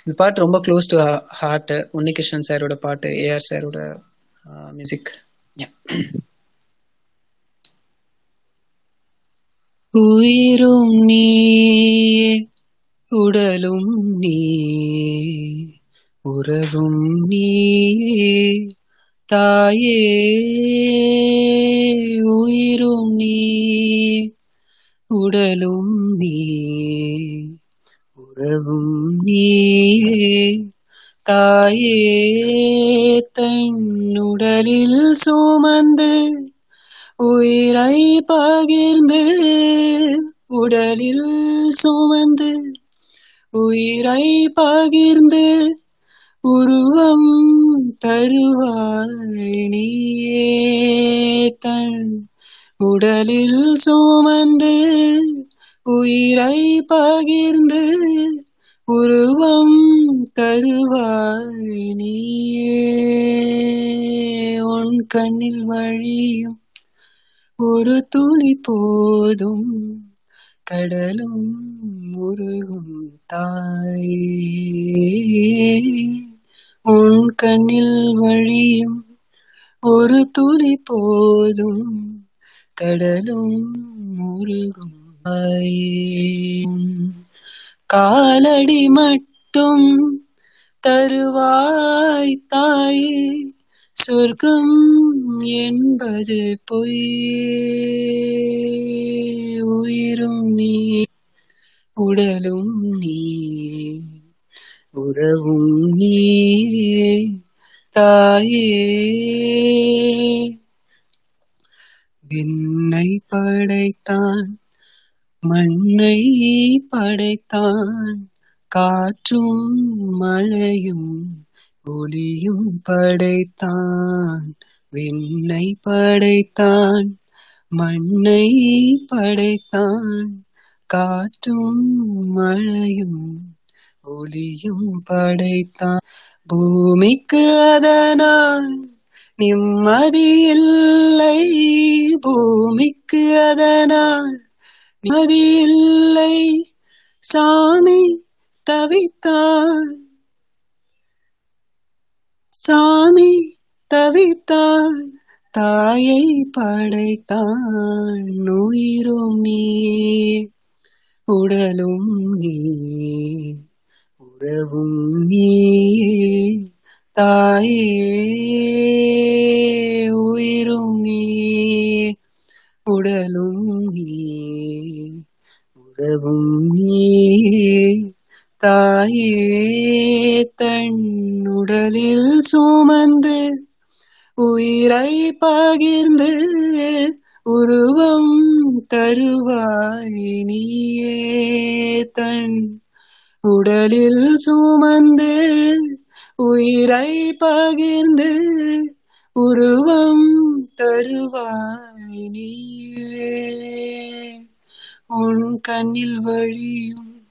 இந்த பாட்டு ரொம்ப க்ளோஸ் டு ஹார்ட் உன்னிகிருஷ்ணன் சாரோட பாட்டு ஏஆர் சாரோட மியூசிக் உயிரும் நீ உடலும் நீ உறவும் நீ தாயே உயிரும் நீ உடலும் நீ உறவும் நீ தாயே தன்னுடலில் சுமந்து உயிரை பகிர்ந்து உடலில் சுமந்து உயிரை பகிர்ந்து உருவம் தருவாய் நீயே தன் உடலில் சுமந்து உயிரை பகிர்ந்து உருவம் தருவாய் நீயே. உன் கண்ணில் வழியும் ஒரு துளி போதும் கடலும் முருகும் தாயே. உன் கண்ணில் வழியும் ஒரு துளி போதும் கடலும் முருகும் காலடி மட்டும் தருவாய் தாய். சொர்க்கம் என்பது பொய் உயிரும் நீ உடலும் நீ உறவும் நீ தாயே. விண்ணை படைத்தான் மண்ணை படைத்தான் காற்றும் மழையும் ஒளியும் படைத்தான் விண்ணை படைத்தான் மண்ணை படைத்தான் காற்றும் மழையும் ஒளியும் படைத்தான். பூமிக்கு அதனால் நிம்மதி இல்லை பூமிக்கு அதனால் நிம்மதி இல்லை. சாமி தவித்தார். சாமி தவித்தான் தாயை படைத்தான் உயிரும் நீ உடலும் நீ உறவும் நீ தாயே உயிரும் நீ உடலும் உறவும் நீ தாயே தன்னுடலில் சுமந்து உயிரை பகிர்ந்து உருவம் தருவாய் நீயே. தன் உடலில் சுமந்து உயிரை பகிர்ந்து உருவம் தருவாய் நீயே. உன் கண்ணில் வழியும்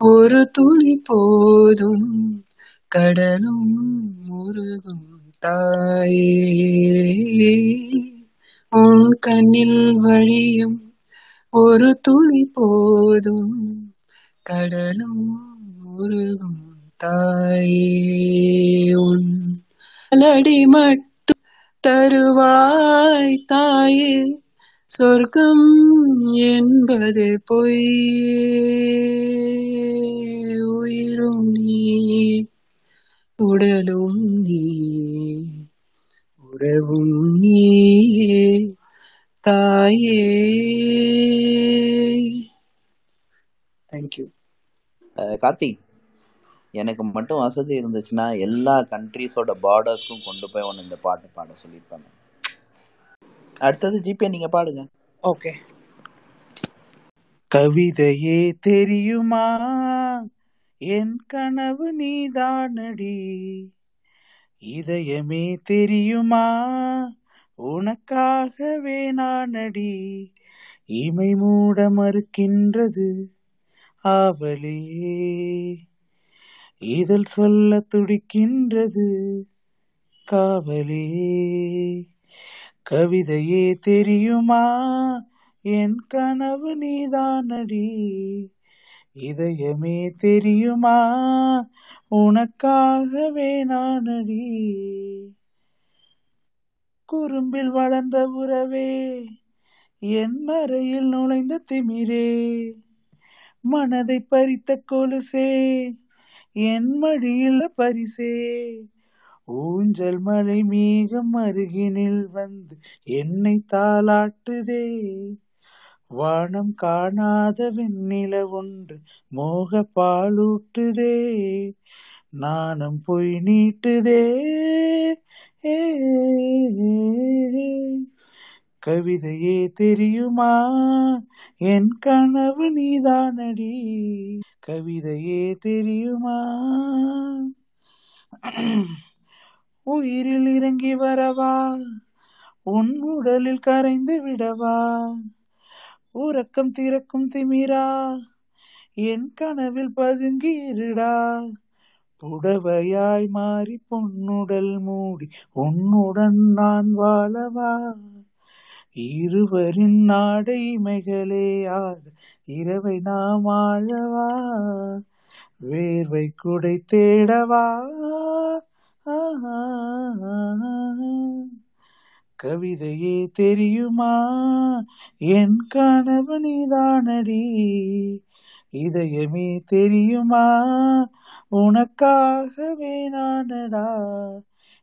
ஒரு துளி போதும் கடலும் முருகும் தாயே. உன் கண்ணில் வழியும் ஒரு துளி போதும் கடலும் முருகும் தாயே. உன் அலடி மட்டும் தருவாய் தாயே. சொர்க்கம் என்பது பொய். உயிரும் நீ உடலும் நீ உறவும் நீ தாயே. தேங்க்யூ அஹ் கார்த்தி எனக்கு மட்டும் வசதி இருந்துச்சுன்னா எல்லா கண்ட்ரீஸோட பார்டர்ஸ்க்கும் கொண்டு போய் ஒன்று இந்த பாட்டு பாட சொல்லியிருப்பேன் அடுத்தது ஜிபே நீங்க பாடுங்க. ஓகே கவிதையே தெரியுமா? என் கனவு நீதானடி. இதயமே தெரியுமா? உனக்காகவே நானடி. இமை மூட மறுக்கின்றது ஆவலே. இதழ் சொல்ல துடிக்கின்றது காவலே. கவிதையே தெரியுமா? என் கனவு நீதானடி. இதயமே தெரியுமா? உனக்காகவே நானடி. குறும்பில் வளர்ந்த உறவே என் மறையில் நுழைந்த திமிரே. மனதை பறித்த கொலுசே என் மடியில் பரிசே. ஊஞ்சல் மலை மேகம் அருகினில் வந்து என்னை தாளாட்டுதே. வானம் காணாத வெண்ணில ஒன்று மோக பாலூட்டுதே. நாணம் பொய் நீட்டுதே. ஏ, கவிதையே தெரியுமா? என் கனவு நீதானடி. கவிதையே தெரியுமா? உயிரில் இறங்கி வரவா? உன் உடலில் கரைந்து விடவா? உறக்கம் திறக்கும் திமிரா? என் கனவில் பதுங்கி இருடா? புடவையாய் மாறி பொன்னுடல் மூடி உன்னுடன் நான் வாழவா? இருவரின் நாடைமைகளே ஆக இரவை நாம் ஆழவா? வேர்வை குடை தேடவா? கவிதையே தெரியுமா? என் கனவு நீதானடி இதயமே தெரியுமா? உனக்காகவே நானடா.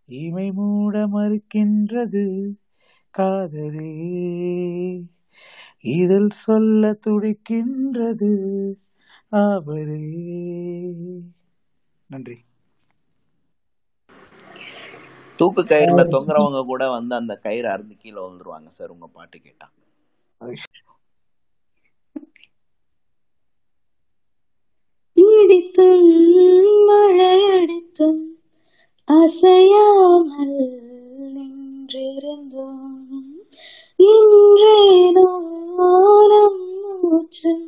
இமை மூட மறுக்கின்றது காதலே. இதில் சொல்ல துடிக்கின்றது ஆபரே நன்றி. தூக்கு கயிறுல தொங்குறவங்க கூட வந்து அந்த கயிறு அறுந்து கீழே விழுந்துருவாங்க சார் உங்க பாட்டு கேட்டா. இடித்தும் மழையடித்தும் அசையாமல் நின்றிருந்தோம். இன்றேனோ மூச்சும்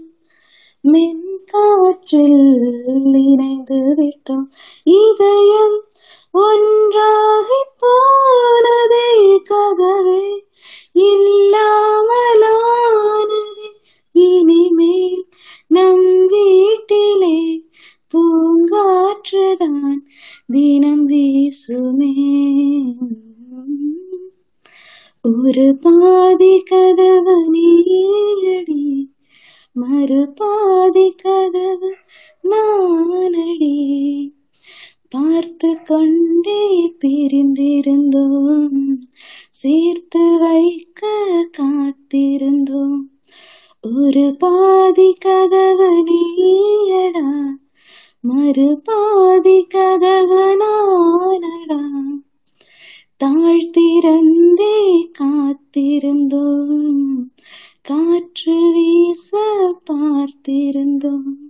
மென் காற்றில் இணைந்து விட்டோம். இதயம் ஒன்றாகி போனதே கதவே இல்லாமலானது இனிமேல் நம் வீட்டிலே பூங்காற்றுதான் தினம் வீசுமே. ஒரு பாதி கதவு நீடி மறு பாதி கதவு நானடி. பார்த்து கொண்டே பிரிந்திருந்தோம். சேர்த்து வைக்க காத்திருந்தோம். ஒரு பாதி கதவனியடா நீயடா மறு பாதி கதவு நானடா. தாழ்த்திறந்தே காத்திருந்தோம். காற்று வீச பார்த்திருந்தோம்.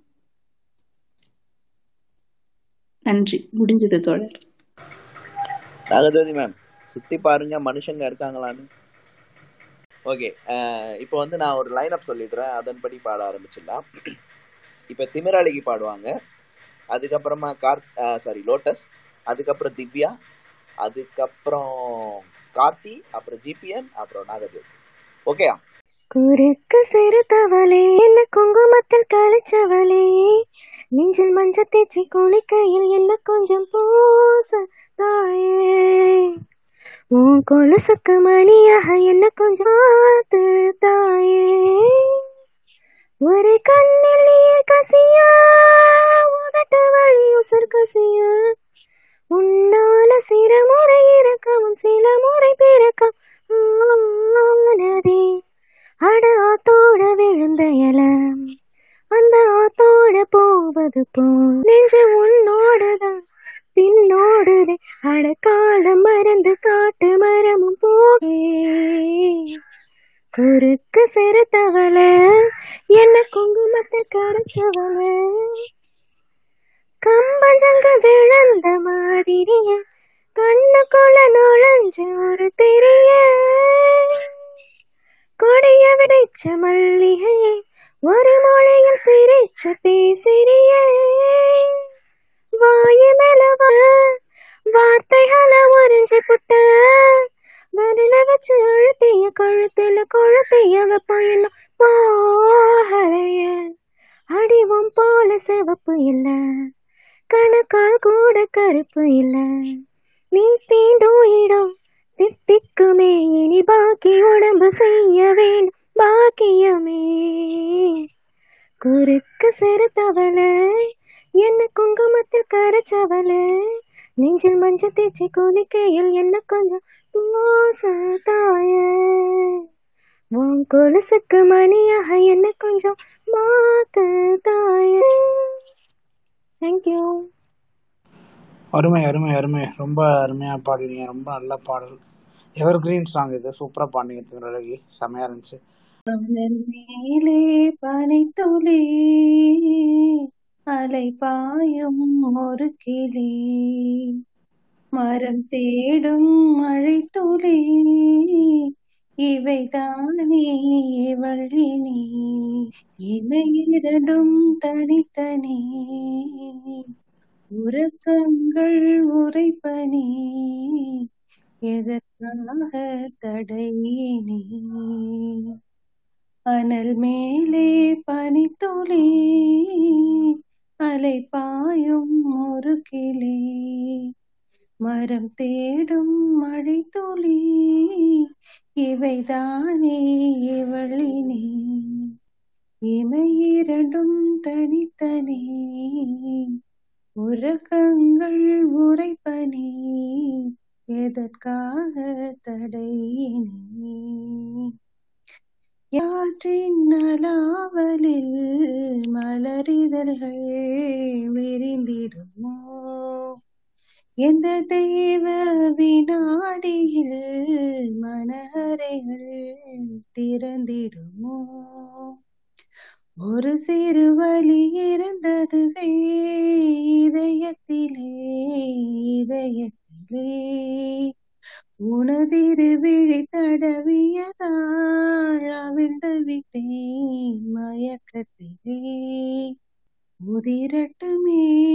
நன்றி. முடிஞ்சது தோழர். நாகஜோதி மேம் சுத்தி பாருங்க மனுஷங்க இருக்காங்களான்னு. ஓகே இப்போ வந்து நான் ஒரு லைன் அப் சொல்லிடுறேன். அதன்படி பாட ஆரம்பிச்சிடலாம். இப்போ திமிராளிக்கு பாடுவாங்க. அதுக்கப்புறமா கார் சாரி லோட்டஸ் அதுக்கப்புறம் திவ்யா அதுக்கப்புறம் கார்த்தி அப்புறம் ஜிபிஎன் அப்புறம் நாகதேவ் ஓகேயா? குறுக்கு சிறுத்தவளே என்ன குங்குமத்தில் கழிச்சவளே நெஞ்சில் மஞ்ச தேச்சி குளிக்கையில் என்ன கொஞ்சம் பூச தாயே உன் கொலுசுக்கு மணியாக என்ன கொஞ்சம் ஆத்து தாயே ஒரு கண்ணில் நீர் கசியா உதட்ட வழி உசர் கசியா உன்னால சில முறை இறக்கவும் சில முறை பிறக்கம் ஆனதே அட ஆத்தோட விழுந்த இல. அந்த ஆத்தோட போவது போ. நெஞ்சு உன்னோடதான் பின்னோடுதே. அட காலம் மறந்து காட்டு மரமும் போகே. குறுக்கு சிறுத்தவள என்ன குங்குமத்தை கரைச்சவள? கம்பஞ்சங்க விழுந்த மாதிரிய கண்ணுக்குள்ள நுழைஞ்ச ஒரு தெரிய கொடிய விடைச்ச மல்லிகையே ஒரு மொழியில் சிரிச்ச பேசிறியே வாயு மேலவ வார்த்தைகளை உறிஞ்சு புட்ட வரல வச்சு அழுத்திய கழுத்துல கொழுத்திய வைப்பாயின்னு போகலைய அடிவம் போல சிவப்பு இல்ல கணக்கால் கூட கருப்பு இல்ல. நீ தீண்டும் இடம் தித்திக்குமே இனி பாக்கி உடம்பு செய்ய வேண்டும் பாக்கியமே. குறுக்கு செருத்தவளை என்ன குங்குமத்தில் கரைச்சவளை நெஞ்சில் மஞ்சள் தேய்ச்சி குளிக்கையில் என்ன கொஞ்சம் மோச உன் கொலுசுக்கு மணியாக என்ன கொஞ்சம் மாத்த தாய. தேங்க்யூ அருமை அருமை அருமை. ரொம்ப அருமையா பாடினீங்க. ரொம்ப நல்ல பாடல். எவர் கிரீன் சாங் இது. சூப்பரா பாடினீங்க திமிரழகி செமையாக இருந்துச்சு. மணல் மேலே பனித்துளி அலை பாயும் ஒரு கிளி மரம் தேடும் மழை துளி இவைதானே இவை இரடும் தனித்தனி. உறக்கங்கள் உரைப்பனி எதற்காக தடையினி? அனல் மேலே பனித்துளி அலை பாயும் ஒரு கிளி மரம் தேடும் மழை துளி இவைதானே இவளினி. இமை இரண்டும் தனித்தனி. உறக்கங்கள் உரைப்பனி எதற்காக தடையினி? யாற்றின் நலாவலில் மலரிதழ்கள் விரிந்திடுமோ? எந்த தெய்வ வினாடியில் மனஹரைகள் திறந்திடுமோ? ஒரு சிறு வழி இருந்ததுவே இதயத்திலே இதயத்திலே. உனதிரு விழி தடவியதாள் அவிழ்ந்து விட்டேன் மயக்கத்திலே. உதிரட்டுமே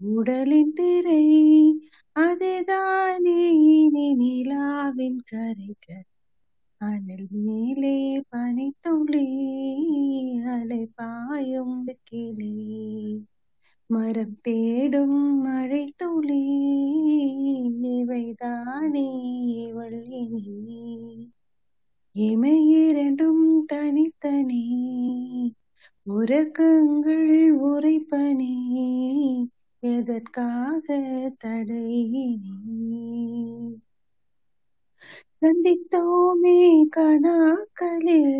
உடலின் திரை அதுதானே நிலாவின் கரைக்க அனல் மேலே பனித்துளி அலை பாயும் கிளி மரம் தேடும் மழை துளி இவைதானே வள்ளினி இமை இரண்டும் தனித்தனி உறக்கங்கள் உரைப்பனி எதற்காக தடையினே சந்தித்தோமே கணாக்களில்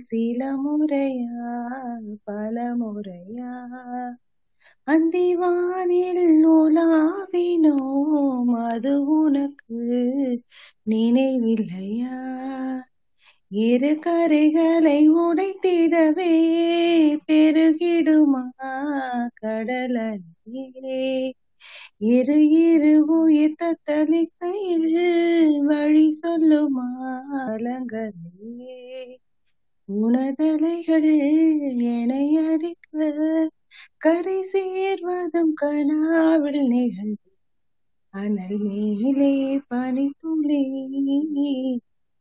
சில முறையா பல முறையா அந்திவானில் உலாவினோம் அது உனக்கு நினைவில்லையா? இரு கரைகளை உடைத்திடவே பெருகிடுமா கடலே இரு இரு உயிர் தத்தளிக்கையில் வழி சொல்லும் அலங்கரே உனதலைகள் என்னை அடிக்க கரை சேர்வதும் கனாவில் நிகழ்வு அனல் மேலே பனி துளி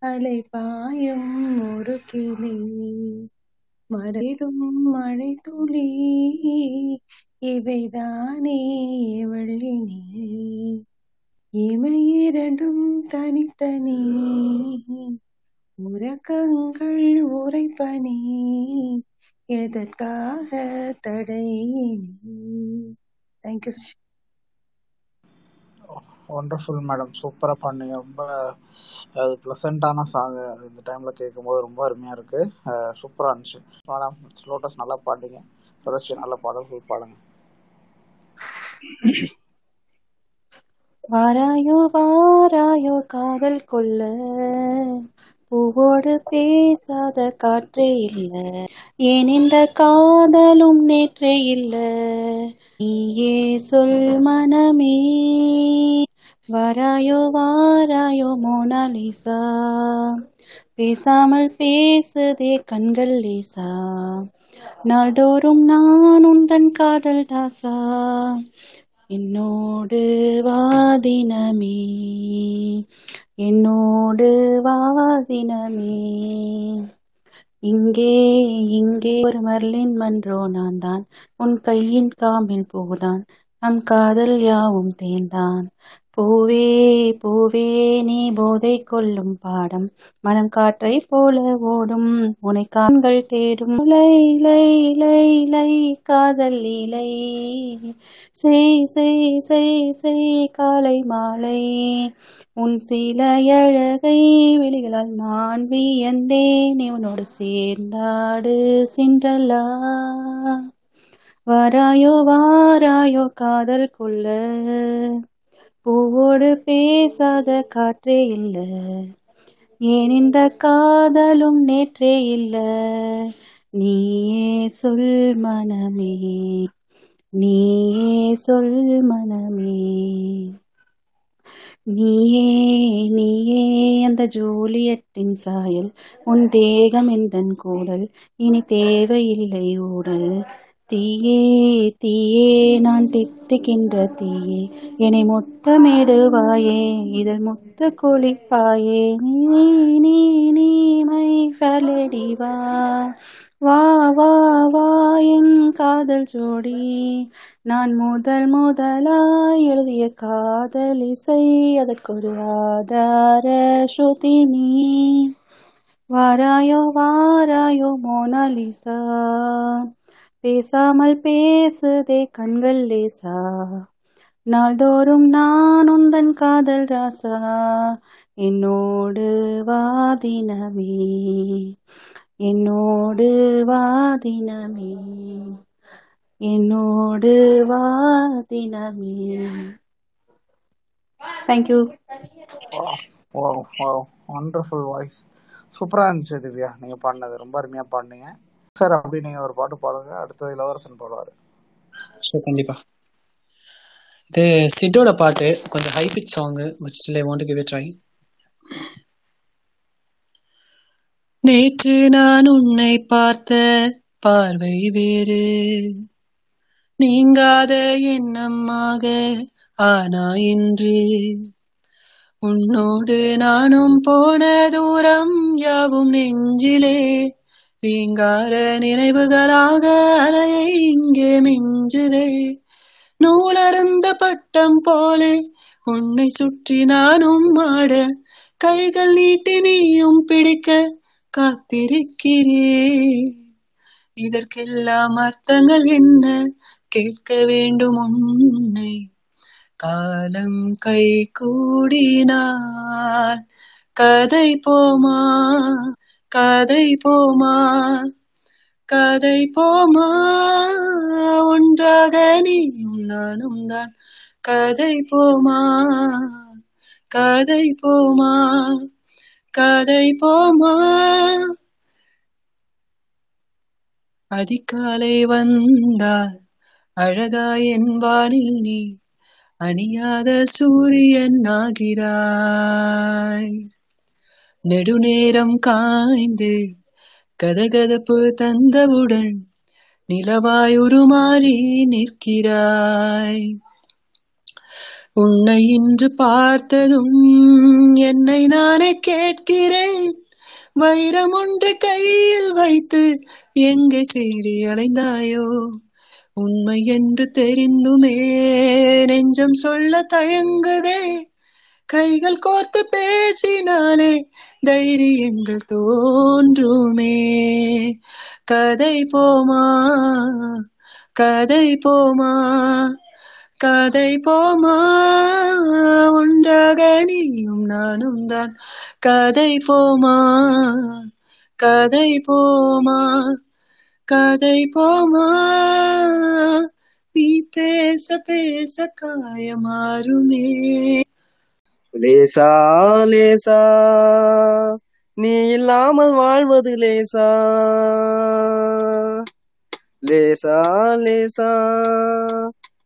அலை பாயும் ஒரு கிளி மறைடும் மழை துளி இவைதானே வள்ளினி. இமை இரண்டும் தனித்தனி உறக்கங்கள் உரைப்பனி எதற்காக தடை தேங்க்யூ ஒண்டர்ஃபுல் மேடம் சூப்பராக பாடினீங்க ரொம்ப அது ப்ளசண்ட்டான சாங் இந்த டைமில் கேட்கும்போது ரொம்ப அருமையாக இருக்குது சூப்பராக இருந்துச்சு. மேடம் ஸ்லோட்டஸ் நல்லா பாடிங்க. தொடர்ச்சி நல்ல பாடல்கள் பாடுங்க. வாராயோ வாராயோ காதல் கொள்ள. பூவோடு பேசாத காற்றே இல்ல. ஏன் இந்த காதலும் நேற்றே இல்ல? நீயே சொல் மனமே. வராயோ வாராயோ மோனாலிசா பேசாமல் பேசுதே கண்கள் லேசா. நாள்தோறும் நான் உந்தன் காதல் தாசா. என்னோடு வாதினமே என்னோடு வாதினமே இங்கே இங்கே ஒரு மர்லின் மன்றோ நான் தான். உன் கையின் காமில் பூதான். நம் காதல் யாவும் தேந்தான் பூவே பூவே நீ போதை கொள்ளும் பாடம். மனம் காற்றை போல ஓடும். உனை காண்கள் தேடும். லை லை லை லை காதல் இலை செய் செய் செய் செய் காலை மாலை. உன் சில அழகை விழிகளால் நான் வியந்தேன். உன்னோடு சேர்ந்தாடு சென்றலா வாராயோ வாராயோ காதல் கொள்ள. பூவோடு பேசாத காற்றே இல்ல. ஏன் இந்த காதலும் நேற்றே இல்ல? நீயே சொல் மனமே. நீயே சொல் மனமே. நீயே நீயே அந்த ஜூலியட்டின் சாயல். உன் தேகம் எந்தன் கூடல்? இனி தேவையில்லை ஊடல். தீயே தீயே நான் தித்திக்கின்ற தீயே என்னை முத்தமிடுவாயே இதழ் முத்த குளிப்பாயே நீ நீ நீ மை ஃபலடி வா வா வா என் காதல் ஜோடி. நான் முதல் முதலாய் எழுதிய காதல் இசை அதற்கொரு ஆதார ஸ்ருதி நீ. வாராயோ வாராயோ மோனாலிசா. பேசாமல் பேசுதே கண்கள் லேசா. நாள்தோறும் நான் உந்தன் காதல் ராசா என்னோடு வாதினமே என்னோடு வாதினமே என்னோடு வாதினமே தேங்க்யூ ஓ ஓ வண்டர்ஃபுல் வாய்ஸ் சூப்பராக இருந்துச்சு திவ்யா நீங்கள் பாடினது. ரொம்ப அருமையாக பாடினீங்க. சார் அப்படி ஒரு பாட்டு பாடுங்க. அடுத்தது இளவரசன் பாடுவாரு. கண்டிப்பா. இது சிட்டோட பாட்டு கொஞ்சம் high pitch song which still I want give try நேற்று நான் உன்னை பார்த்த பார்வை வேறு. நீங்காத எண்ணமாக ஆனா இன்று. உன்னோடு நானும் போன தூரம் யாவும் நெஞ்சிலே. வீங்கார நினைவுகளாக அலையை இங்கே மிஞ்சுதே. நூலருந்த பட்டம் போலே உன்னை சுற்றி நானும் ஆட கைகள் நீட்டி நீயும் பிடிக்க காத்திருக்கிறே இதற்கெல்லாம் அர்த்தங்கள் என்ன? கேட்க வேண்டும் உன்னை. காலம் கை கூடினால் கதை போமா? கதை போமா கதை போமா ஒன்றாக நீயும் நானும் தான். கதை போமா கதை போமா கதை போமா. அதிகாலை வந்தால் அழகா என் வானில் நீ அணியாத சூரியன் ஆகிறாய். நெடுநேரம் காய்ந்து கதகதப்பு தந்தவுடன் நிலவாய் உருமாறி நிற்கிறாய். உன்னை இன்று பார்த்ததும் என்னை நானே கேட்கிறேன். வைரம் ஒன்று கையில் வைத்து எங்கே சீறி அலைந்தாயோ? உண்மை என்று தெரிந்துமே நெஞ்சம் சொல்ல தயங்குதே. கைகள் கோர்த்து பேசினாலே தைரியங்கள் தோன்றுமே. கதை போமா? கதை போமா? கதை போமா? ஒன்றாக நீயும் நானும் தான். கதை போமா? கதை போமா? கதை போமா? நீ பேச பேச காயமாறுமே. லேசா லேசா. நீ இல்லாமல் வாழ்வது லேசா. லேசா லேசா.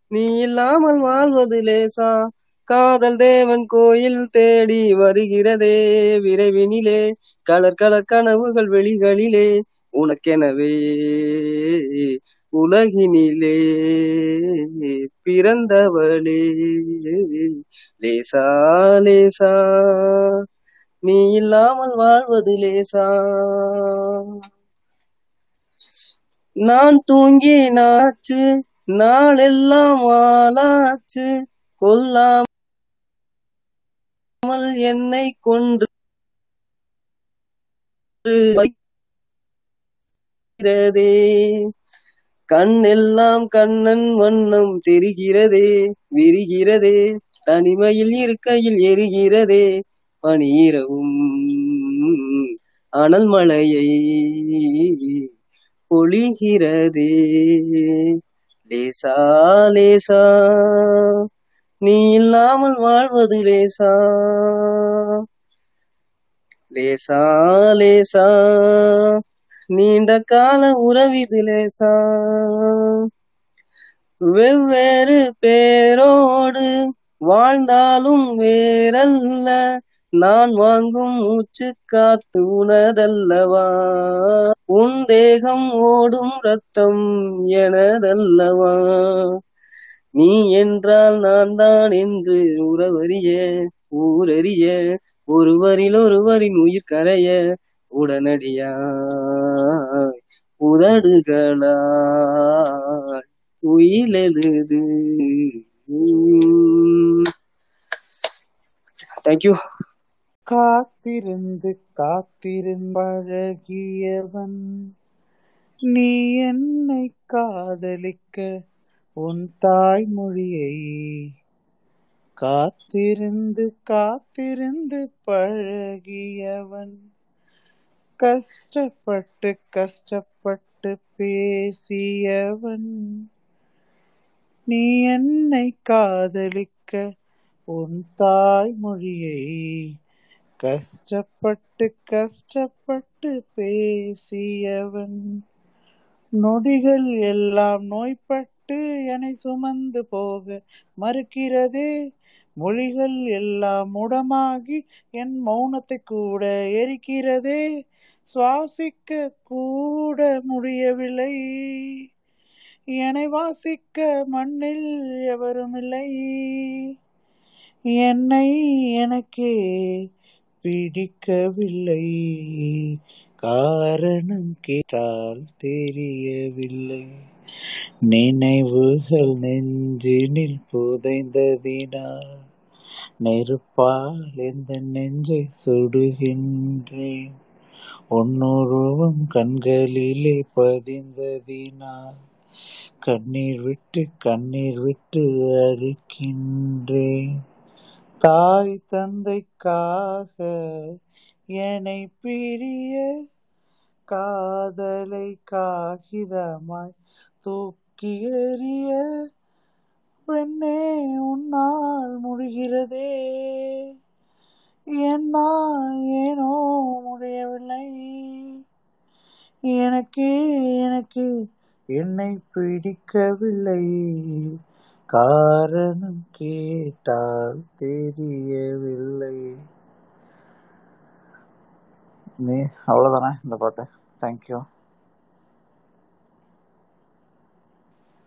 நீ இல்லாமல் வாழ்வது லேசா. காதல் தேவன் கோயில் தேடி வருகிறதே. விரைவினிலே கலர் கலர் கனவுகள் வெளிகளிலே. உனக்கெனவே உலகினிலே பிறந்தவளே. லேசா லேசா நீ இல்லாமல் வாழ்வது லேசா. நான் தூங்கி நாச்சு நாளெல்லாம் வாழாச்சு கொல்லாமல் என்னை கொன்று வைக்கிறதே. கண் எல்லாம் கண்ணன் வண்ணம் தெரிகிறதே விரிகிறதே. தனிமையில் இருக்கையில் எரிகிறதே பனீரவும் அனல் மழையை பொழிகிறதே. லேசா லேசா நீ இல்லாமல் வாழ்வது லேசா. லேசா லேசா நீண்ட கால உறவிது லேசா வெவ்வேறு பேரோடு வாழ்ந்தாலும் வேறல்ல. நான் வாங்கும் மூச்சு காத்து உனதல்லவா? உன் தேகம் ஓடும் ரத்தம் எனதல்லவா? நீ என்றால் நான் தான் என்று உறவறிய ஊரறிய ஒருவரில் ஒருவரின் உயிர் கரைய உடனடியாய் உதடுகளாய் உயிலெழுது. தேங்க்யூ காத்திருந்து காத்திரும்பழகியவன் நீ என்னை காதலிக்க உன் தாய்மொழியை காத்திருந்து காத்திருந்து பழகியவன். கஷ்டப்பட்டு கஷ்டப்பட்டு பேசியவன். நீ என்னை காதலிக்க உன் தாய்மொழியை. கஷ்டப்பட்டு கஷ்டப்பட்டு பேசியவன். நொடிகள் எல்லாம் நோய்பட்டு என்னை சுமந்து போக மறுக்கிறதே மொழிகள் எல்லாம் முடமாகி என் மௌனத்தை கூட எரிக்கிறதே. சுவாசிக்க கூட முடியவில்லை. என்னை வாசிக்க மண்ணில் எவரும் இல்லை. என்னை எனக்கே பிடிக்கவில்லை. காரணம் கேட்டால் தெரியவில்லை. நினைவுகள் நெஞ்சினில் புதைந்ததினால் நெருப்பால் எந்த நெஞ்சை சுடுகின்றேன்? உன்னுருவம் கண்களிலே பதிந்ததினால் கண்ணீர் விட்டு கண்ணீர் விட்டு அறுக்கின்றேன். தாய் தந்தைக்காக என்னை பிரிய காதலை காகிதமாய் தூக்கி எறிய பெண்ணே உன்னால் முடிகிறதே. என்னால் ஏனோ முடியவில்லை. எனக்கு எனக்கு என்னை பிடிக்கவில்லை. காரணம் கேட்டால் தெரியவில்லை. நீ அவ்வளோதானே இந்த பாட்டு? தேங்க்யூ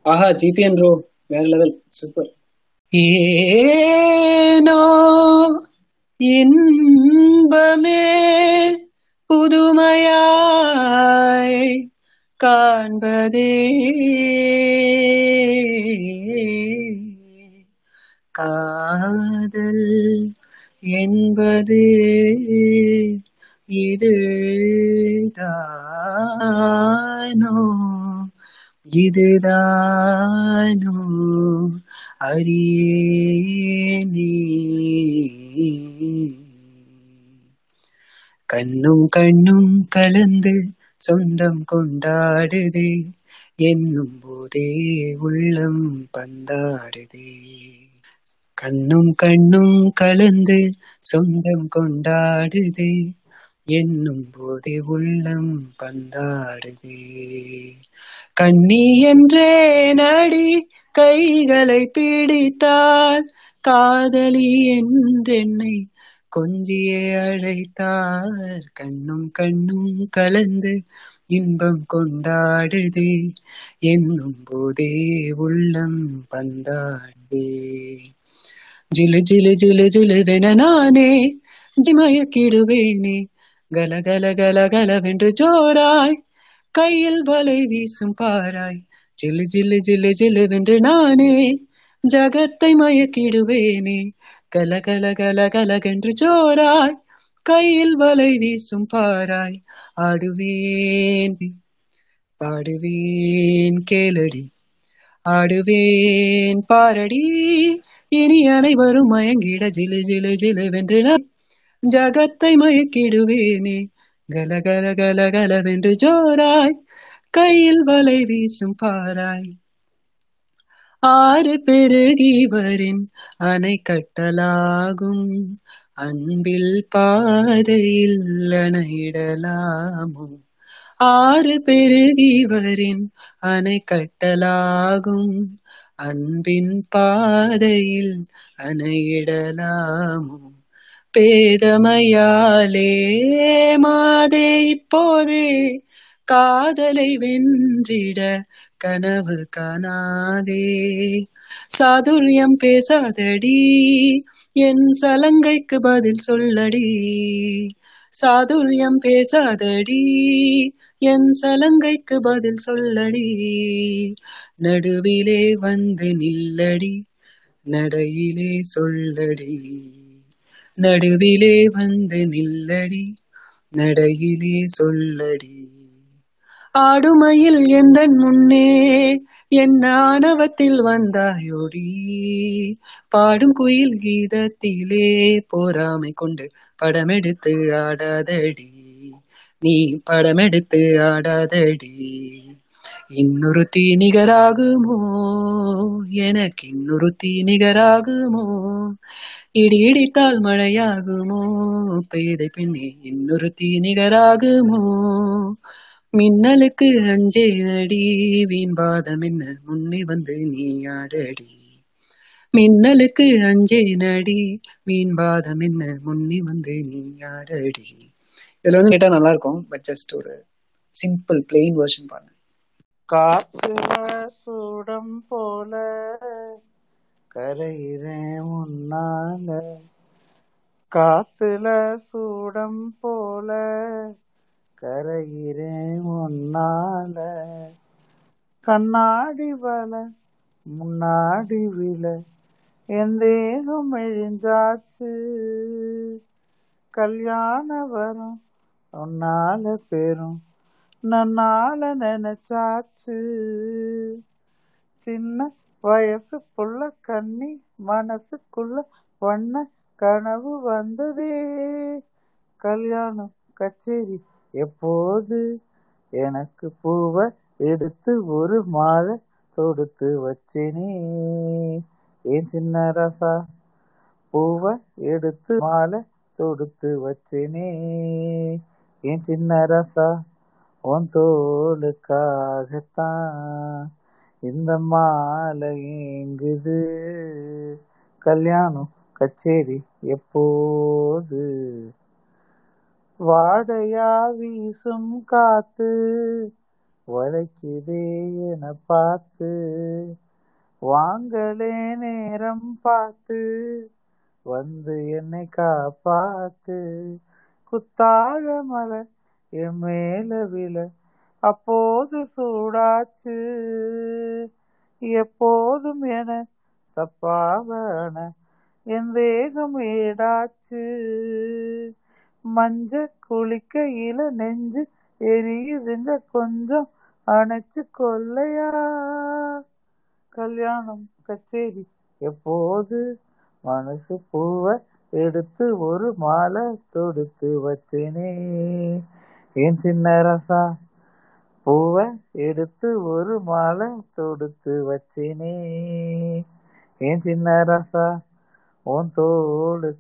ஆஹா ஜிபிஎன் ப்ரோ வேற லெவல் சூப்பர் ஏனோ இன்பமே புதுமையாய் காண்பதே. காதல் என்பது இதுதானோ? இதுதானோ அரியேனே கண்ணும் கண்ணும் கலந்து சொந்தம் கொண்டாடுதே என்னும் போதே உள்ளம் பந்தாடுதே கண்ணும் கண்ணும் கலந்து சொந்தம் கொண்டாடுதே என்னும் போதே உள்ளம் பந்தாடுதே. கண்ணி என்றே நடி கைகளை பிடித்தாள் காதலி என்றென்னை கொஞ்சியே அழைத்தார். கண்ணும் கண்ணும் கலந்து இன்பம் கொண்டாடுதே என்னும் போதே உள்ளம் பந்தாடுதே. ஜிலு ஜிலு ஜிலு ஜிலுவென நானே ஜிமயக்கிடுவேனே கல கல கல கலவென்று ஜோராய். கையில் வலை வீசும் பாராய். ஜில்லு ஜில்லு ஜில்லு ஜில்லுவென்று நானே. ஜகத்தை மயக்கிடுவேனே. கல கல கல கலகென்று ஜோராய். கையில் வலை வீசும் பாராய். ஆடுவேன் பாடுவேன் கேளடி. ஆடுவேன் பாரடி. இனி அனைவரும் மயங்கிட ஜிலு ஜிலு ஜிலுவென்று நான் ஜகத்தை மயக்கிடுவேனே. கல கல கல கலவென்று ஜோராய். கையில் வலை வீசும் பாராய். ஆறு பெருகிவரின் அணை கட்டலாகும். அன்பில் பாதையில் அணையிடலாமும் ஆறு பெருகிவரின் அணை கட்டலாகும். அன்பின் பாதையில் அணையிடலாமும். பேதமையாலே மாதே இப்போதே காதலை வென்றிட கனவு காணாதே. சாதுரியம் பேசாதடி என் சலங்கைக்கு பதில் சொல்லடி. சாதுரியம் பேசாதடி என் சலங்கைக்கு பதில் சொல்லடி. நடுவிலே வந்து நில்லடி நடையிலே சொல்லடி. நடுவிலே வந்து நில்லடி நடையிலே சொல்லடி. ஆடுமையில் எந்தன் முன்னே என் ஆணவத்தில் வந்தாயோடி. பாடும் குயில் கீதத்திலே போராமை கொண்டு படமெடுத்து ஆடாதடி. நீ படமெடுத்து ஆடாதடி. இன்னொரு தீ நிகராகுமோ எனக்கு இன்னொரு தீ நிகராகுமோ இடி இடித்தால் மழையாகுமோ? பெய்த பின்னே இன்னொரு தீ நிகராகுமோ? மின்னலுக்கு அஞ்சேதடி வீண் பாதம் என்ன முன்னே வந்து நீ ஆடடி? மின்னலுக்கு அஞ்சேனடி வீண் பாதம் என்ன முன்னே வந்து நீ ஆடடி? இதுல வந்து கேட்டா நல்லா இருக்கும் பட் ஜஸ்ட் ஒரு சிம்பிள் பிளெயின் வெர்ஷன் பாருங்க. காத்து சூடம் போல கரையிறேன் முன்னால காத்துல சூடம் போல கரையிறேன் முன்னால கண்ணாடி வல முன்னாடி வில என் தேகம் எழிஞ்சாச்சு கல்யாண வரும் உன்னால பெரும் நன்னால நினைச்சாச்சு. சின்ன வயசுக்குள்ள கண்ணி மனசுக்குள்ள வண்ண கனவு வந்ததே. கல்யாணம் கச்சேரி எப்போது? எனக்கு பூவை எடுத்து ஒரு மாலை தொடுத்து வச்சேனே. ஏன் சின்ன ரசா? பூவை எடுத்து மாலை தொடுத்து வச்சேனே. ஏன் சின்ன ரசா? உன் தோலுக்காகத்தான் இந்த மாலை ஏங்குது. கல்யாணம் கச்சேரி எப்போது? வாடையா வீசும் காத்து வளைக்குதே என பார்த்து வாங்களே நேரம் பார்த்து வந்து என்னை காப்பாத்து. குத்தாழ மலர் என் மேல விழ அப்போது சூடாச்சு. எப்போதும் என தப்பாவன என் வேகம் ஏடாச்சு மஞ்ச குளிக்கையில நெஞ்சு எரியுதுங்க கொஞ்சம் அணைச்சு கொள்ளையா கல்யாணம் கச்சேரி எப்போது? மனசு பூவை எடுத்து ஒரு மாலை தொடுத்து வச்சேனே. ஏன் சின்ன ரசா பூவை எடுத்து ஒரு மாலை தொடுத்து வச்சேனே. ஏன் சின்ன ரசா உன் தோளுக்காகத்தான்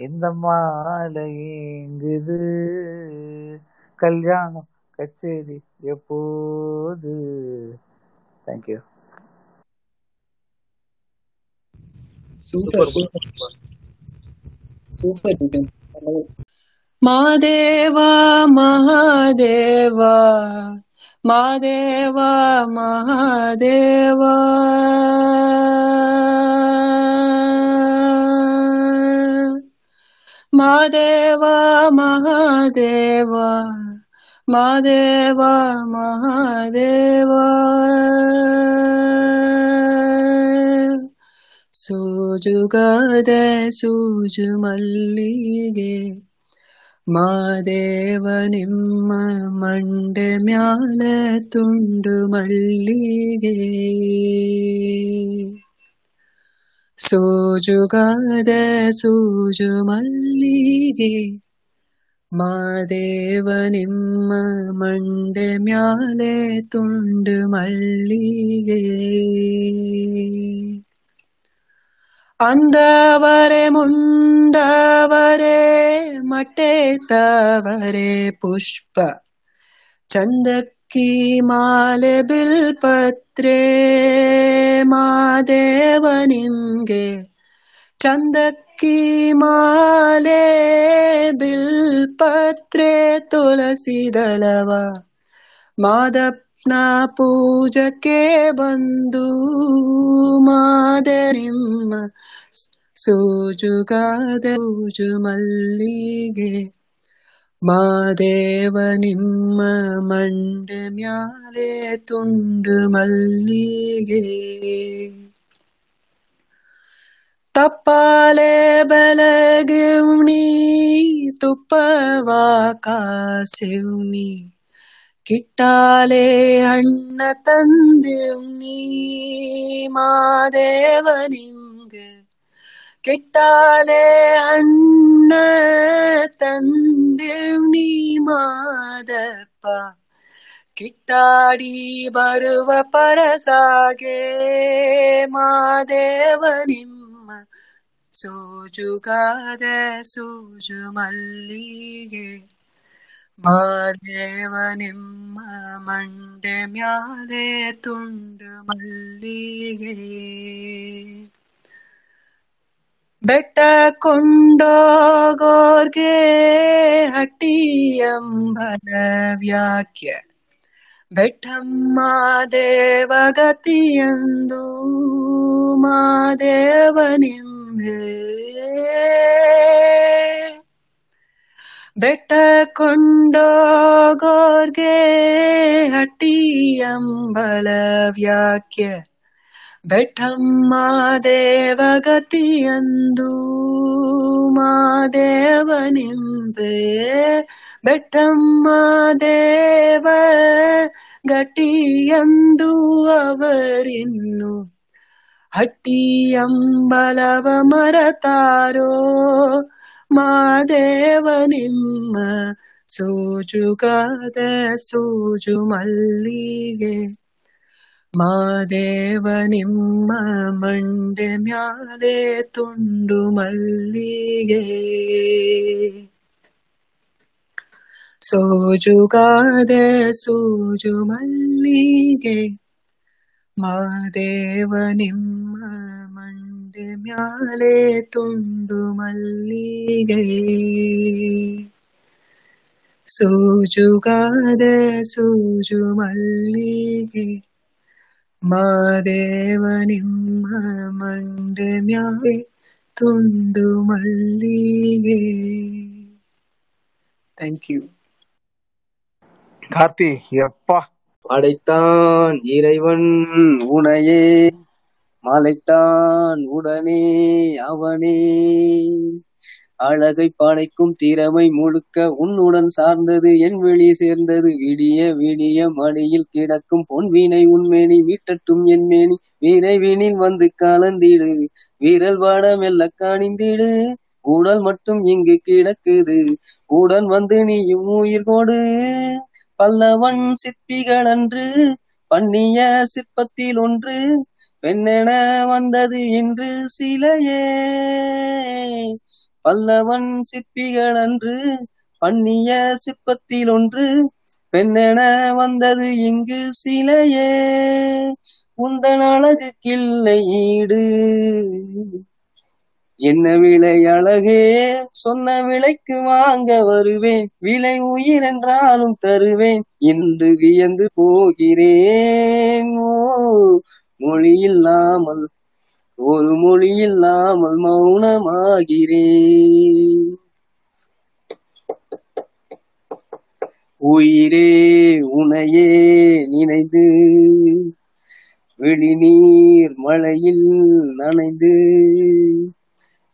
இந்த மாலை இங்குது கல்யாணம் கச்சேரி எப்போது? Thank you super. Super super. Madeva Mahadeva Madeva Mahadeva. Madeva Mahadeva Madeva Mahadeva. ಸೂಜುಗದೆ ಸೂಜು ಮಲ್ಲಿಗೆ മാദേവനിമ്മ മണ്ട് മ്യാല തുണ്ടു മള്ളികേ സൂജുകാത സൂജു മള്ളികേ മാദേവനിമ്മ മണ്ട് മ്യാലെ തുണ്ട് മള്ളികേ ಅಂದವರೆ ಮುಂದವರೆ ಮಟ್ಟೆತವರೆ ಪುಷ್ಪ. ಚಂದಕ್ಕಿ ಮಾಲೆ ಬಿಲ್ಪತ್ರೆ ಮಾದೇವ ನಿಮ್ಗೆ. ಚಂದಕ್ಕಿ ಮಾಲೆ ಬಿಲ್ಪತ್ರೆ ತುಳಸಿ ದಳವ ಮಾದಪ್ಪನ ಪೂಜಕ್ಕೆ ಬಂದು ಮಾದ ನಿಮ್ಮ ಸೂಜುಗಾದ ಸೂಜು ಮಲ್ಲಿಗೆ ಮಾದೇವ ನಿಮ್ಮ ಮಂಡೆ ಮ್ಯಾಲೆ ತುಂಡು ಮಲ್ಲಿಗೆ ತಪ್ಪಾಲೆ ಬೆಳಗಿವ್ನಿ ತುಪ್ಪವ ಕಾಸಿವ್ನಿ കിട്ടാലേ അണ്ണ തന്തും നീ മാദേവനിങ്ക് കിട്ടാലേ അണ്ണ തന്തും നീ മാതപ്പ കിട്ടാടി വരുവ പരസാകെ മാദേവനിമ്മ സൂജുകാതെ സൂജു മല്ലികേ ಮಾದೇವ ನಿಮ್ಮ ಮಂಡೆ ಮ್ಯಾಲೆ ತುಂಡು ಮಲ್ಲಿಗೆ ಬೆಟ್ಟ ಕೊಂಡೋಗೋರ್ಗೆ ಹಟ್ಟಿಯಂಬರ ವ್ಯಾಖ್ಯ ಬೆಟ್ಟಮ್ಮ ದೇವಗತಿಯಂದು ಮಾದೇವ ನಿಂದೆ ಬೆಟ್ಟ ಕೊಂಡೋಗೋರ್ಗೆ ಹಟ್ಟಿ ಅಂಬಲ ಅಂಬಲವ್ಯಾಕ್ಯ ಬೆಟ್ಟಮ್ಮ ದೇವಗತಿಯಂದು ಮಾದೇವನಿಂಬೆ ಬೆಟ್ಟಮ್ಮ ದೇವ ಗಟಿಯಂದು ಅವರಿನ್ನು. ಹಟ್ಟಿ ಅಂಬಲವ ಮರತಾರೋ ಮಾದೇವ ನಿಮ್ಮ ಸೋಜುಗಾದ ಸೋಜು ಮಲ್ಲಿಗೆ. ಮಾದೇವ ನಿಮ್ಮ ಮಂಡೆ ಮ್ಯಾಲೆ ತುಂಡು ಮಲ್ಲಿಗೆ. ಸೋಜುಗಾದೆ ಸೂಜು ಮಲ್ಲಿಗೆ. ಮಾದೇವ ನಿಮ್ಮ നിന്റെ മ്യാലെ തുണ്ടു മല്ലികൈ സൂചുകാതെ സൂചു മല്ലികൈ മാദേവനിമ്മ മണ്ടെ മ്യാലെ തുണ്ടു മല്ലികൈ தேங்க் யூ கார்த்தி எப்பா படைத்தான் இறைவன் உனையே மலைத்தான் உடனே அவனே. அழகை படைக்கும் திறமை முழுக்க உன்னுடன் சார்ந்தது என் வெளி சேர்ந்தது. விடிய விடிய மடியில் கிடக்கும் பொன்வினை உண்மேனி மீட்டட்டும் என் மேனி. விரைவினில் வந்து கலந்திடு வீரல் வாட மெல்ல காணிந்திடு உடல் மட்டும் இங்கு கிடக்குது உடன் வந்து நீயும் உயிர் கொடு பல்லவன் சிற்பிகள் அன்று பண்ணிய சிற்பத்தில் ஒன்று பெண்ணென வந்தது இன்று சிலையே? பல்லவன் சிற்பிகள் அன்று பண்ணிய சிற்பத்தில் ஒன்று பெண்ணென வந்தது இங்கு சிலையே? உந்தன் அழகு கிள்ளை ஈடு என்ன விலை அழகே? சொன்ன விலைக்கு வாங்க வருவேன். விலை உயிர் என்றாலும் தருவேன். இன்று வியந்து போகிறேன். ஓ மொழி இல்லாமல் ஒரு மொழி இல்லாமல் மௌனமாகிறேன். உயிரே உனையே நினைந்து விழிநீர் மழையில் நனைந்து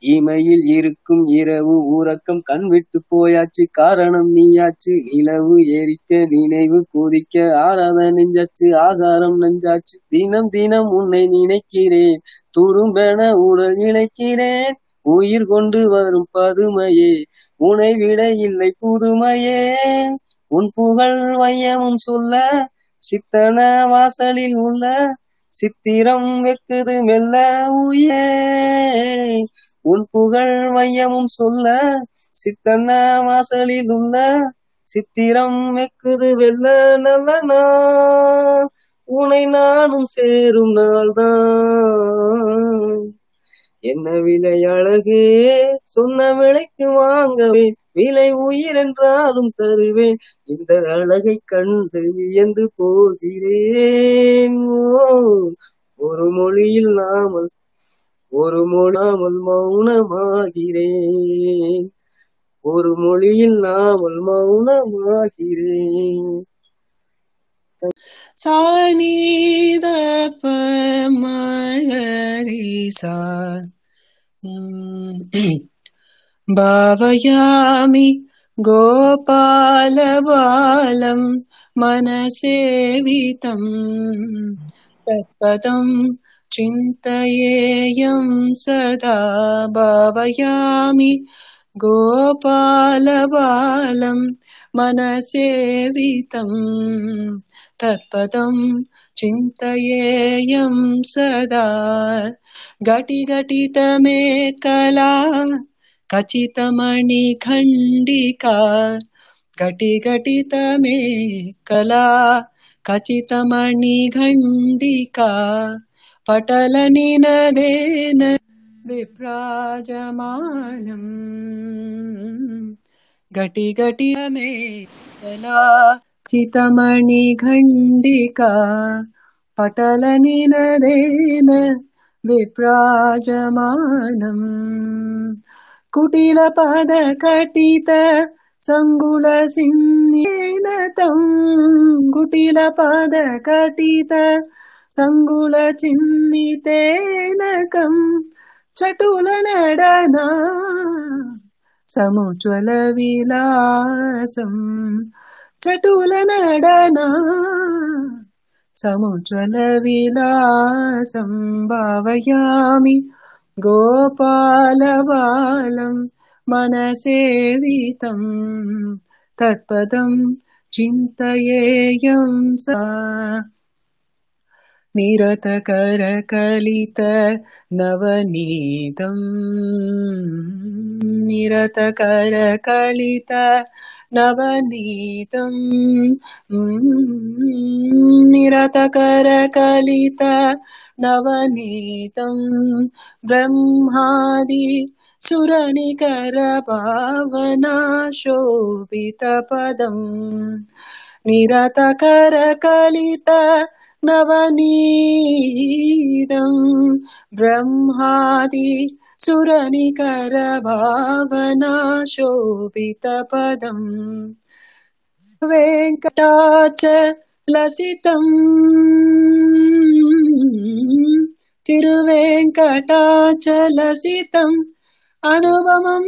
இமையில் இருக்கும் இரவு ஊரக்கம் கண் விட்டு போயாச்சு காரணம் நீயாச்சு. இளவு எரிக்க நினைவு குதிக்க ஆறாத நெஞ்சாச்சு ஆகாரம் நெஞ்சாச்சு. தினம் தினம் உன்னை நினைக்கிறேன் துரும்பென உடல் நினைக்கிறேன் உயிர் கொண்டு வரும் பதுமையே உனை விட இல்லை புதுமையே. உன் புகழ் வையமும் சொல்ல சித்தன வாசலில் உள்ள சித்திரம் வெக்குது மெல்ல உயே உன் புகழ் மையமும் சொல்ல சித்தன்ன வாசலில் உள்ள சித்திரம் வெக்குது வெல்ல நல்ல நாள். உனை நானும் சேரும் நாள்தான். என்ன விலை அழகே சொன்ன விலைக்கு வாங்கவேன். விலை உயிர் என்றாலும் தருவேன். இந்த அழகை கண்டு வியந்து போகிறேன். ஓ ஒரு மொழியில் நாமல் ஒரு மொழாமல் மௌனமாகிறேன். ஒரு மொழியில் நாமல் மௌனமாகிறேன். சானித பரிசா பாவயாமி கோபாலபாலம் மனசேவிதம் தத்பதம் चिन्तयेयं सदा भावयामि गोपालबालं मनसेवितं तत्पदं चिन्तयेयं सदा घटिघटितमे कला खचितमणिखण्डिका घटिघटितमे कला खचितमणिखण्डिका पटलनिनदेन विभ्राजमानम् घटिघटितमे कला चितमणिखण्डिका पटलनिनदेन विभ्राजमानम् कुटिलपदकटित सङ्गुलसिंहेन तम्। कुटिलपदकटित सङ्गुलचिह्नितेन कम् चटुलनडना समुज्ज्वलविलासम् चटुलनडना समुज्ज्वलविलासं भावयामि गोपालबालं मनसेवितं तत्पदं चिन्तयेयं सा निरतकरकलित नवनीतम्। निरतकरकलित नवनीतम्। निरतकरकलित नवनीतम्। ब्रह्मादि सुरनिकरभावनाशोभितपदम् निरतकरकलित नवनीतं ब्रह्मादि सुरनिकरभावना शोभितपदम् वेङ्कटाच लसितम् तिरुवेङ्कटाचलसितम् अनुपमं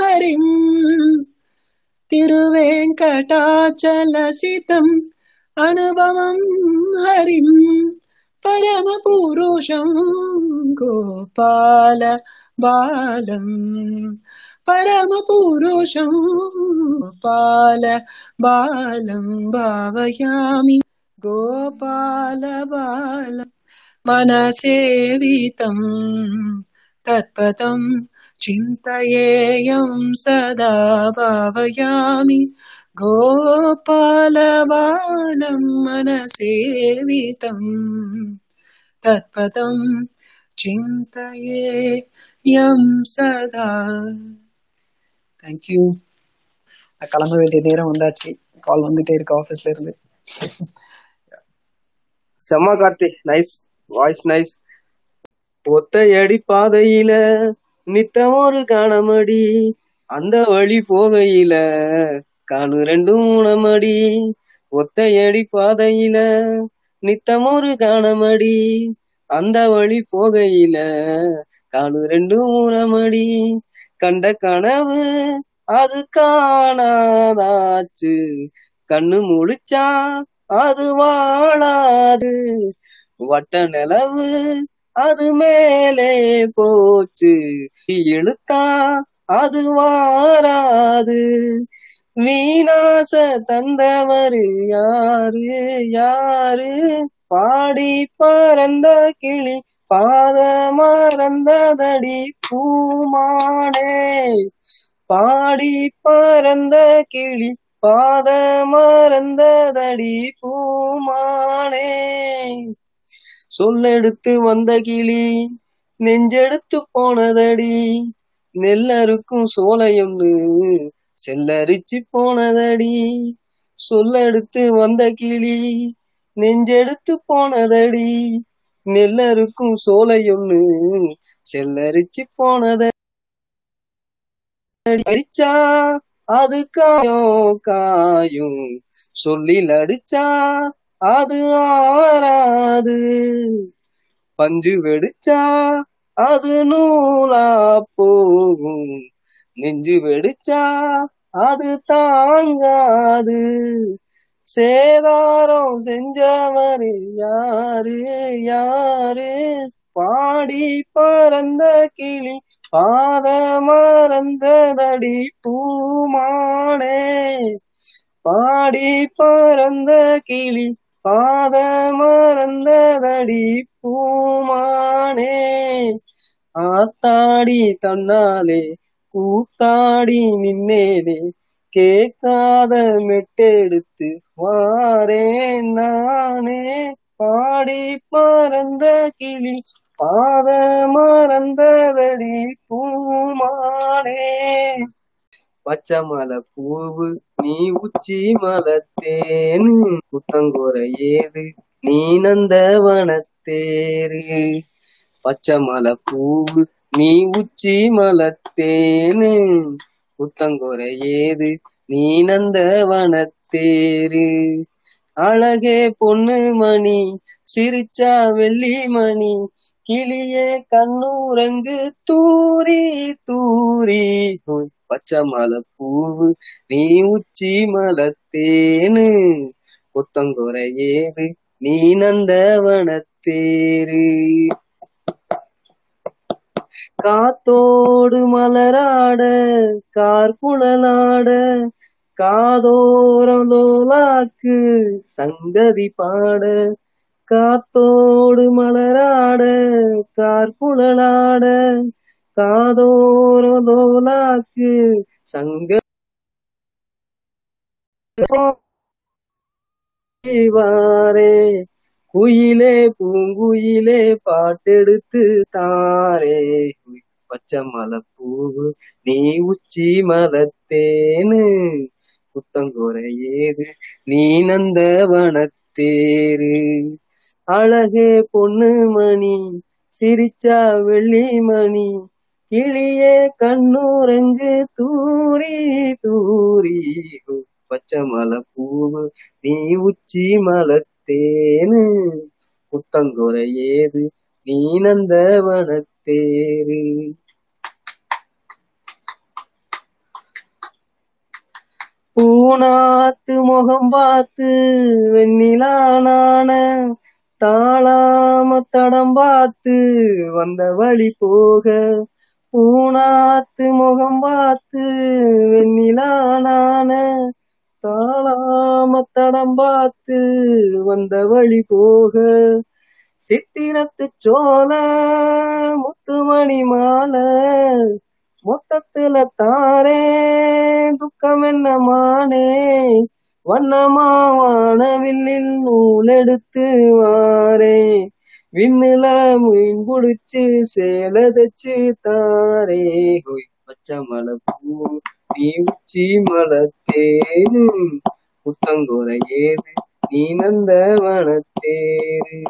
हरिम् तिरुवेङ्कटाचलसितम् अनुपमं हरिम् परमपुरुषं गोपाल बालम् परमपुरुषं गोपाल बालं भावयामि गोपाल बालम् मनसेवितं तत्पदं चिन्तयेयं सदा भावयामि गोपालबालं मनसेवितं तत्पदं चिन्तयेयं सदा தேங்க்யூ நான் கிளம்ப வேண்டிய நேரம் வந்தாச்சு கால் வந்துட்டே இருக்கு ஆஃபீஸ்ல இருந்து செம்ம கார்த்தி நைஸ் வாய்ஸ் நைஸ் ஒத்தையடி பாதையில நித்தம் ஒரு காணமடி அந்த வழி போகையில காலு ரெண்டு மூணமடி ஒத்தையடி பாதையில நித்தமொரு காணமடி அந்த வழி போகையில காலு ரெண்டு மூணமடி கண்ட கனவு அது காணாதாச்சு கண்ணு முழிச்சா அது வாழாது. வட்ட நிலவு அது மேலே போச்சு இழுத்தா அது வாராது. வீணாச தந்தவரு யாரு? யாரு? பாடி பறந்த கிளி பாத மறந்ததடி பூமானே பாடி பறந்த கிளி பாத மறந்ததடி பூமானே சொல்லெடுத்து வந்த கிளி நெஞ்செடுத்து போனதடி. நெல்லருக்கும் சோலையொன்னு செல்லரிச்சு போனதடி. சொல்லெடுத்து வந்த கிளி நெஞ்செடுத்து போனதடி. நெல்லருக்கும் சோலையொன்னு செல்லரிச்சு போனதடி. அடிச்சா அது காயும் காயும். சொல்லில் அடிச்சா அது ஆறாது. பஞ்சு வெடிச்சா அது நூலா போகும். நெஞ்சு வெடிச்சா அது தாங்காது. சேதாரம் செஞ்சவரு யாரு யாரு? பாடி பறந்த கிளி பாத மறந்ததடி பூமானே. பாடி பறந்த கிளி பாத மறந்ததடி பூமானே. ஆத்தாடி தன்னாலே கூத்தாடி நின்னேனே கேட்காத மெட்டெடுத்து வாரே நானே. பாடி பறந்த கிளி பாத மறந்ததடி பூமானே. பச்சை மலை பூவு நீ உச்சி மலத்தேனு புத்தங்குற ஏது நீ நந்த வனத்தேரு பச்சை மலை பூவு நீ உச்சி மலத்தேனு புத்தங்குற ஏது? நீ நந்தவனத்தேரு அழகே பொண்ணு மணி சிரிச்சா வெள்ளி மணி கிளியே கண்ணூரங்கு தூரி தூரி. பச்சை மலை பூவு நீ உச்சி மலத்தேனு புத்தங்குற ஏது? நீ நந்தவனத்தேரு காத்தோடு மலராட கார்குழலாட காதோரம் லோலாக்கு சங்கதி பாட. காத்தோடு மலராட கார்குழலாட காதோரம் லோலாக்கு சங்க வாரே குயிலே பூங்குயிலே பாட்டெடுத்து தாரே. பச்சை மலை நீ உச்சி மலத்தேனு புத்தங்குறை நீ நந்த வனத்தேரு அழகே பொண்ணு மணி சிரிச்சா வெள்ளி மணி. கிளியே கண்ணூரங்கு தூரி தூரி. பச்சை மலை பூவு நீ உச்சி மலத்தேனு புத்தங்குறை ஏது நீ நந்த வனத்தேரு பூனாத்து முகம் பார்த்து வெண்ணிலானான தாளாம தடம் பார்த்து வந்த வழி போக பூனாத்து முகம் பார்த்து வெண்ணிலானான தாளாம தடம் பார்த்து வந்த வழி போக சித்திரத்து சோல முத்துமணி மாலை மொத்தத்துல தாரே துக்கம் என்ன மானே வண்ணமாவான வில்லில் நூல் எடுத்து வாரே. விண்ணில மீன் புடிச்சு சேல தச்சு தாரே. பச்சை மலை பூ நீ மலத்தேரு மலை தேரு புத்தங்குறை ஏது நீ நந்தவனத்தேரு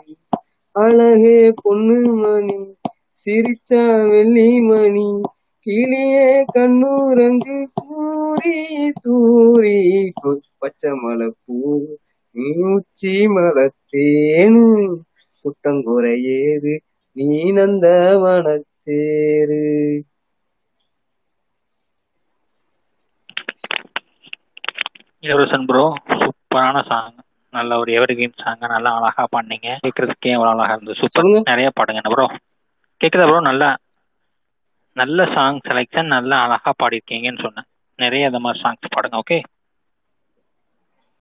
அழகே பொண்ணு மணி சிரிச்சா வெள்ளி மணி கிளியே கண்ணூரங்கு கூறி தூரி பச்சை மலை பூ நீ உச்சி மலை நீ நந்த வனத்தேரு இளவரசன் ப்ரோ சூப்பரான சாங் நல்ல ஒரு எவர்கிரீன் சாங் நல்லா அழகா பண்ணீங்க கேட்கறதுக்கே எவ்வளவு அழகா இருந்தது. சூப்பர். நிறைய பாடுங்க ப்ரோ கேக்குதா ப்ரோ நல்லா நல்ல சாங் செலெக்ஷன் நல்லா அழகா பாடிருக்கீங்கன்னு சொன்னேன். நிறைய இந்த மாதிரி சாங்ஸ் பாடுங்க ஓகே